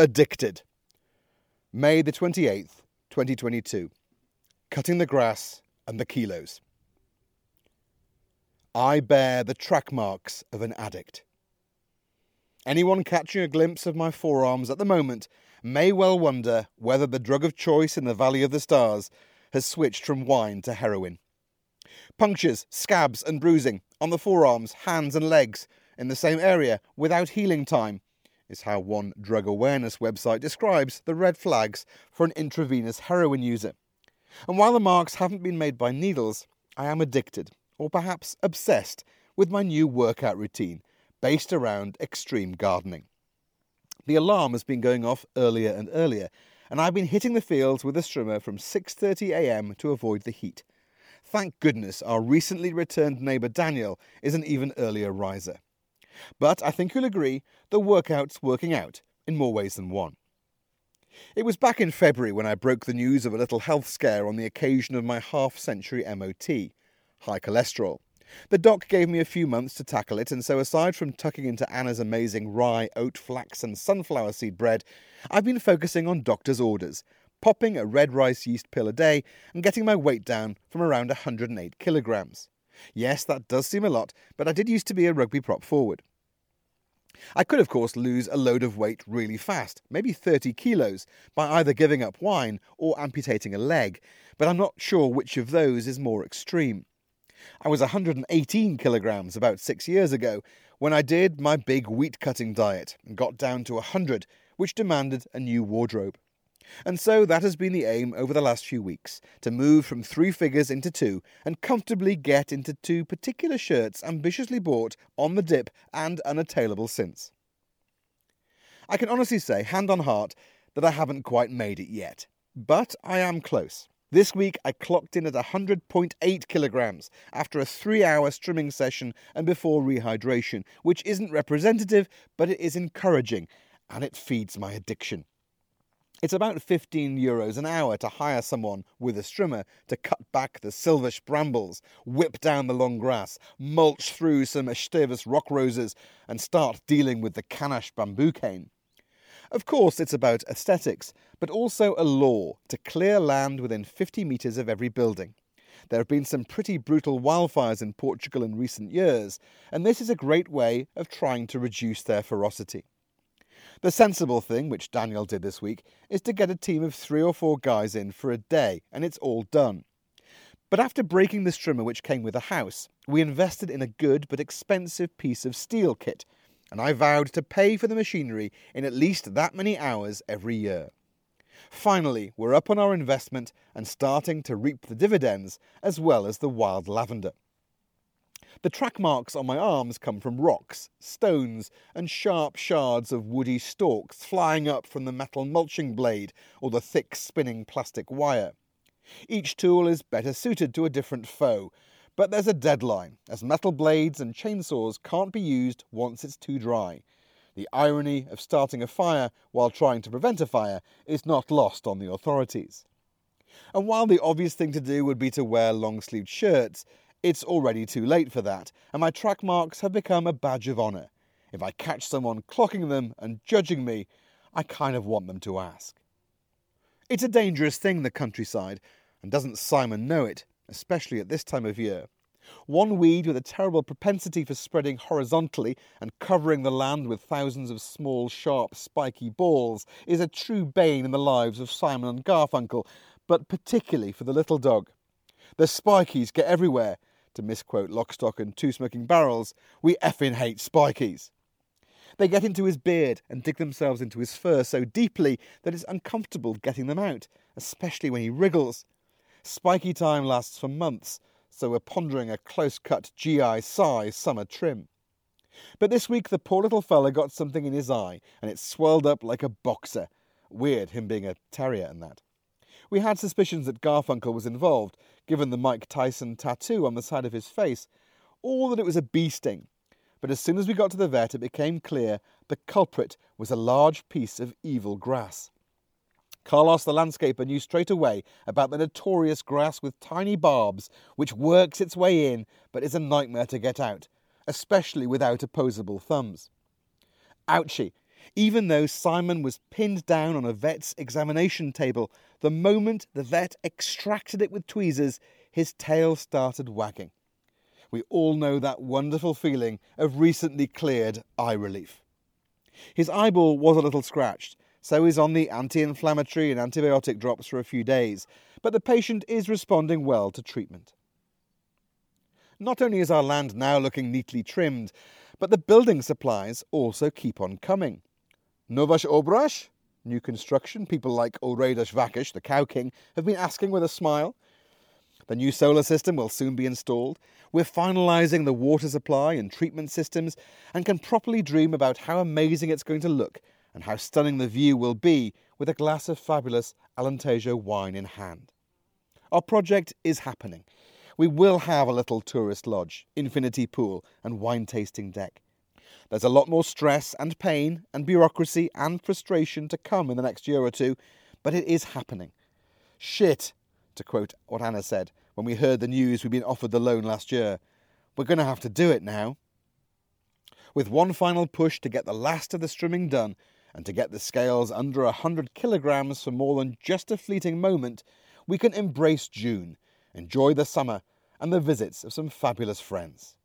Addicted. May the 28th, 2022. Cutting the grass and the kilos. I bear the track marks of an addict. Anyone catching a glimpse of my forearms at the moment may well wonder whether the drug of choice in the Valley of the Stars has switched from wine to heroin. Punctures, scabs, and bruising on the forearms, hands, and legs in the same area without healing time is how one drug awareness website describes the red flags for an intravenous heroin user. And while the marks haven't been made by needles, I am addicted, or perhaps obsessed, with my new workout routine based around extreme gardening. The alarm has been going off earlier and earlier, and I've been hitting the fields with a strimmer from 6:30 a.m. to avoid the heat. Thank goodness our recently returned neighbour Daniel is an even earlier riser. But I think you'll agree the workout's working out in more ways than one. It was back in February when I broke the news of a little health scare on the occasion of my half century MOT high cholesterol. The doc gave me a few months to tackle it, and so aside from tucking into Ana's amazing rye, oat, flax, and sunflower seed bread, I've been focusing on doctor's orders, popping a red rice yeast pill a day, and getting my weight down from around 108 kilograms. Yes, that does seem a lot, but I did used to be a rugby prop forward. I could, of course, lose a load of weight really fast, maybe 30 kilos, by either giving up wine or amputating a leg, but I'm not sure which of those is more extreme. I was 118 kilograms about six years ago when I did my big wheat cutting diet and got down to 100, which demanded a new wardrobe. And so that has been the aim over the last few weeks to move from three figures into two and comfortably get into two particular shirts ambitiously bought on the dip and unattainable since. I can honestly say, hand on heart, that I haven't quite made it yet, but I am close. This week I clocked in at 100.8 kilograms after a three hour strimming session and before rehydration, which isn't representative, but it is encouraging and it feeds my addiction. It's about 15 euros an hour to hire someone with a strimmer to cut back the silvish brambles, whip down the long grass, mulch through some Estevas rock roses, and start dealing with the Kanash bamboo cane. Of course, it's about aesthetics, but also a law to clear land within 50 metres of every building. There have been some pretty brutal wildfires in Portugal in recent years, and this is a great way of trying to reduce their ferocity. The sensible thing, which Daniel did this week, is to get a team of three or four guys in for a day, and it's all done. But after breaking the strimmer which came with the house, we invested in a good but expensive piece of steel kit, and I vowed to pay for the machinery in at least that many hours every year. Finally, we're up on our investment and starting to reap the dividends as well as the wild lavender. The track marks on my arms come from rocks, stones, and sharp shards of woody stalks flying up from the metal mulching blade or the thick spinning plastic wire. Each tool is better suited to a different foe, but there's a deadline, as metal blades and chainsaws can't be used once it's too dry. The irony of starting a fire while trying to prevent a fire is not lost on the authorities. And while the obvious thing to do would be to wear long sleeved shirts, it's already too late for that, and my track marks have become a badge of honour. If I catch someone clocking them and judging me, I kind of want them to ask. It's a dangerous thing, the countryside, and doesn't Simon know it, especially at this time of year? One weed with a terrible propensity for spreading horizontally and covering the land with thousands of small, sharp, spiky balls is a true bane in the lives of Simon and Garfunkel, but particularly for the little dog. The spikies get everywhere, to misquote Lock, Stock and Two Smoking Barrels, we effing hate spikies. They get into his beard and dig themselves into his fur so deeply that it's uncomfortable getting them out, especially when he wriggles. Spiky time lasts for months, so we're pondering a close cut GI size summer trim. But this week the poor little fella got something in his eye and it swelled up like a boxer. Weird, him being a terrier and that. We had suspicions that Garfunkel was involved, given the Mike Tyson tattoo on the side of his face, or that it was a bee sting. But as soon as we got to the vet, it became clear the culprit was a large piece of evil grass. Carlos the landscaper knew straight away about the notorious grass with tiny barbs, which works its way in but is a nightmare to get out, especially without opposable thumbs. Ouchie, Even though Simon was pinned down on a vet's examination table, the moment the vet extracted it with tweezers, his tail started wagging. We all know that wonderful feeling of recently cleared eye relief. His eyeball was a little scratched, so he's on the anti inflammatory and antibiotic drops for a few days, but the patient is responding well to treatment. Not only is our land now looking neatly trimmed, but the building supplies also keep on coming. Novas Obras, new construction, people like Ulradash Vakish, the Cow King, have been asking with a smile. The new solar system will soon be installed. We're finalising the water supply and treatment systems and can properly dream about how amazing it's going to look and how stunning the view will be with a glass of fabulous Alentejo wine in hand. Our project is happening. We will have a little tourist lodge, infinity pool, and wine tasting deck. There's a lot more stress and pain and bureaucracy and frustration to come in the next year or two, but it is happening. Shit, to quote what Ana said when we heard the news we'd been offered the loan last year. We're going to have to do it now. With one final push to get the last of the strimming done and to get the scales under a hundred kilograms for more than just a fleeting moment, we can embrace June, enjoy the summer, and the visits of some fabulous friends.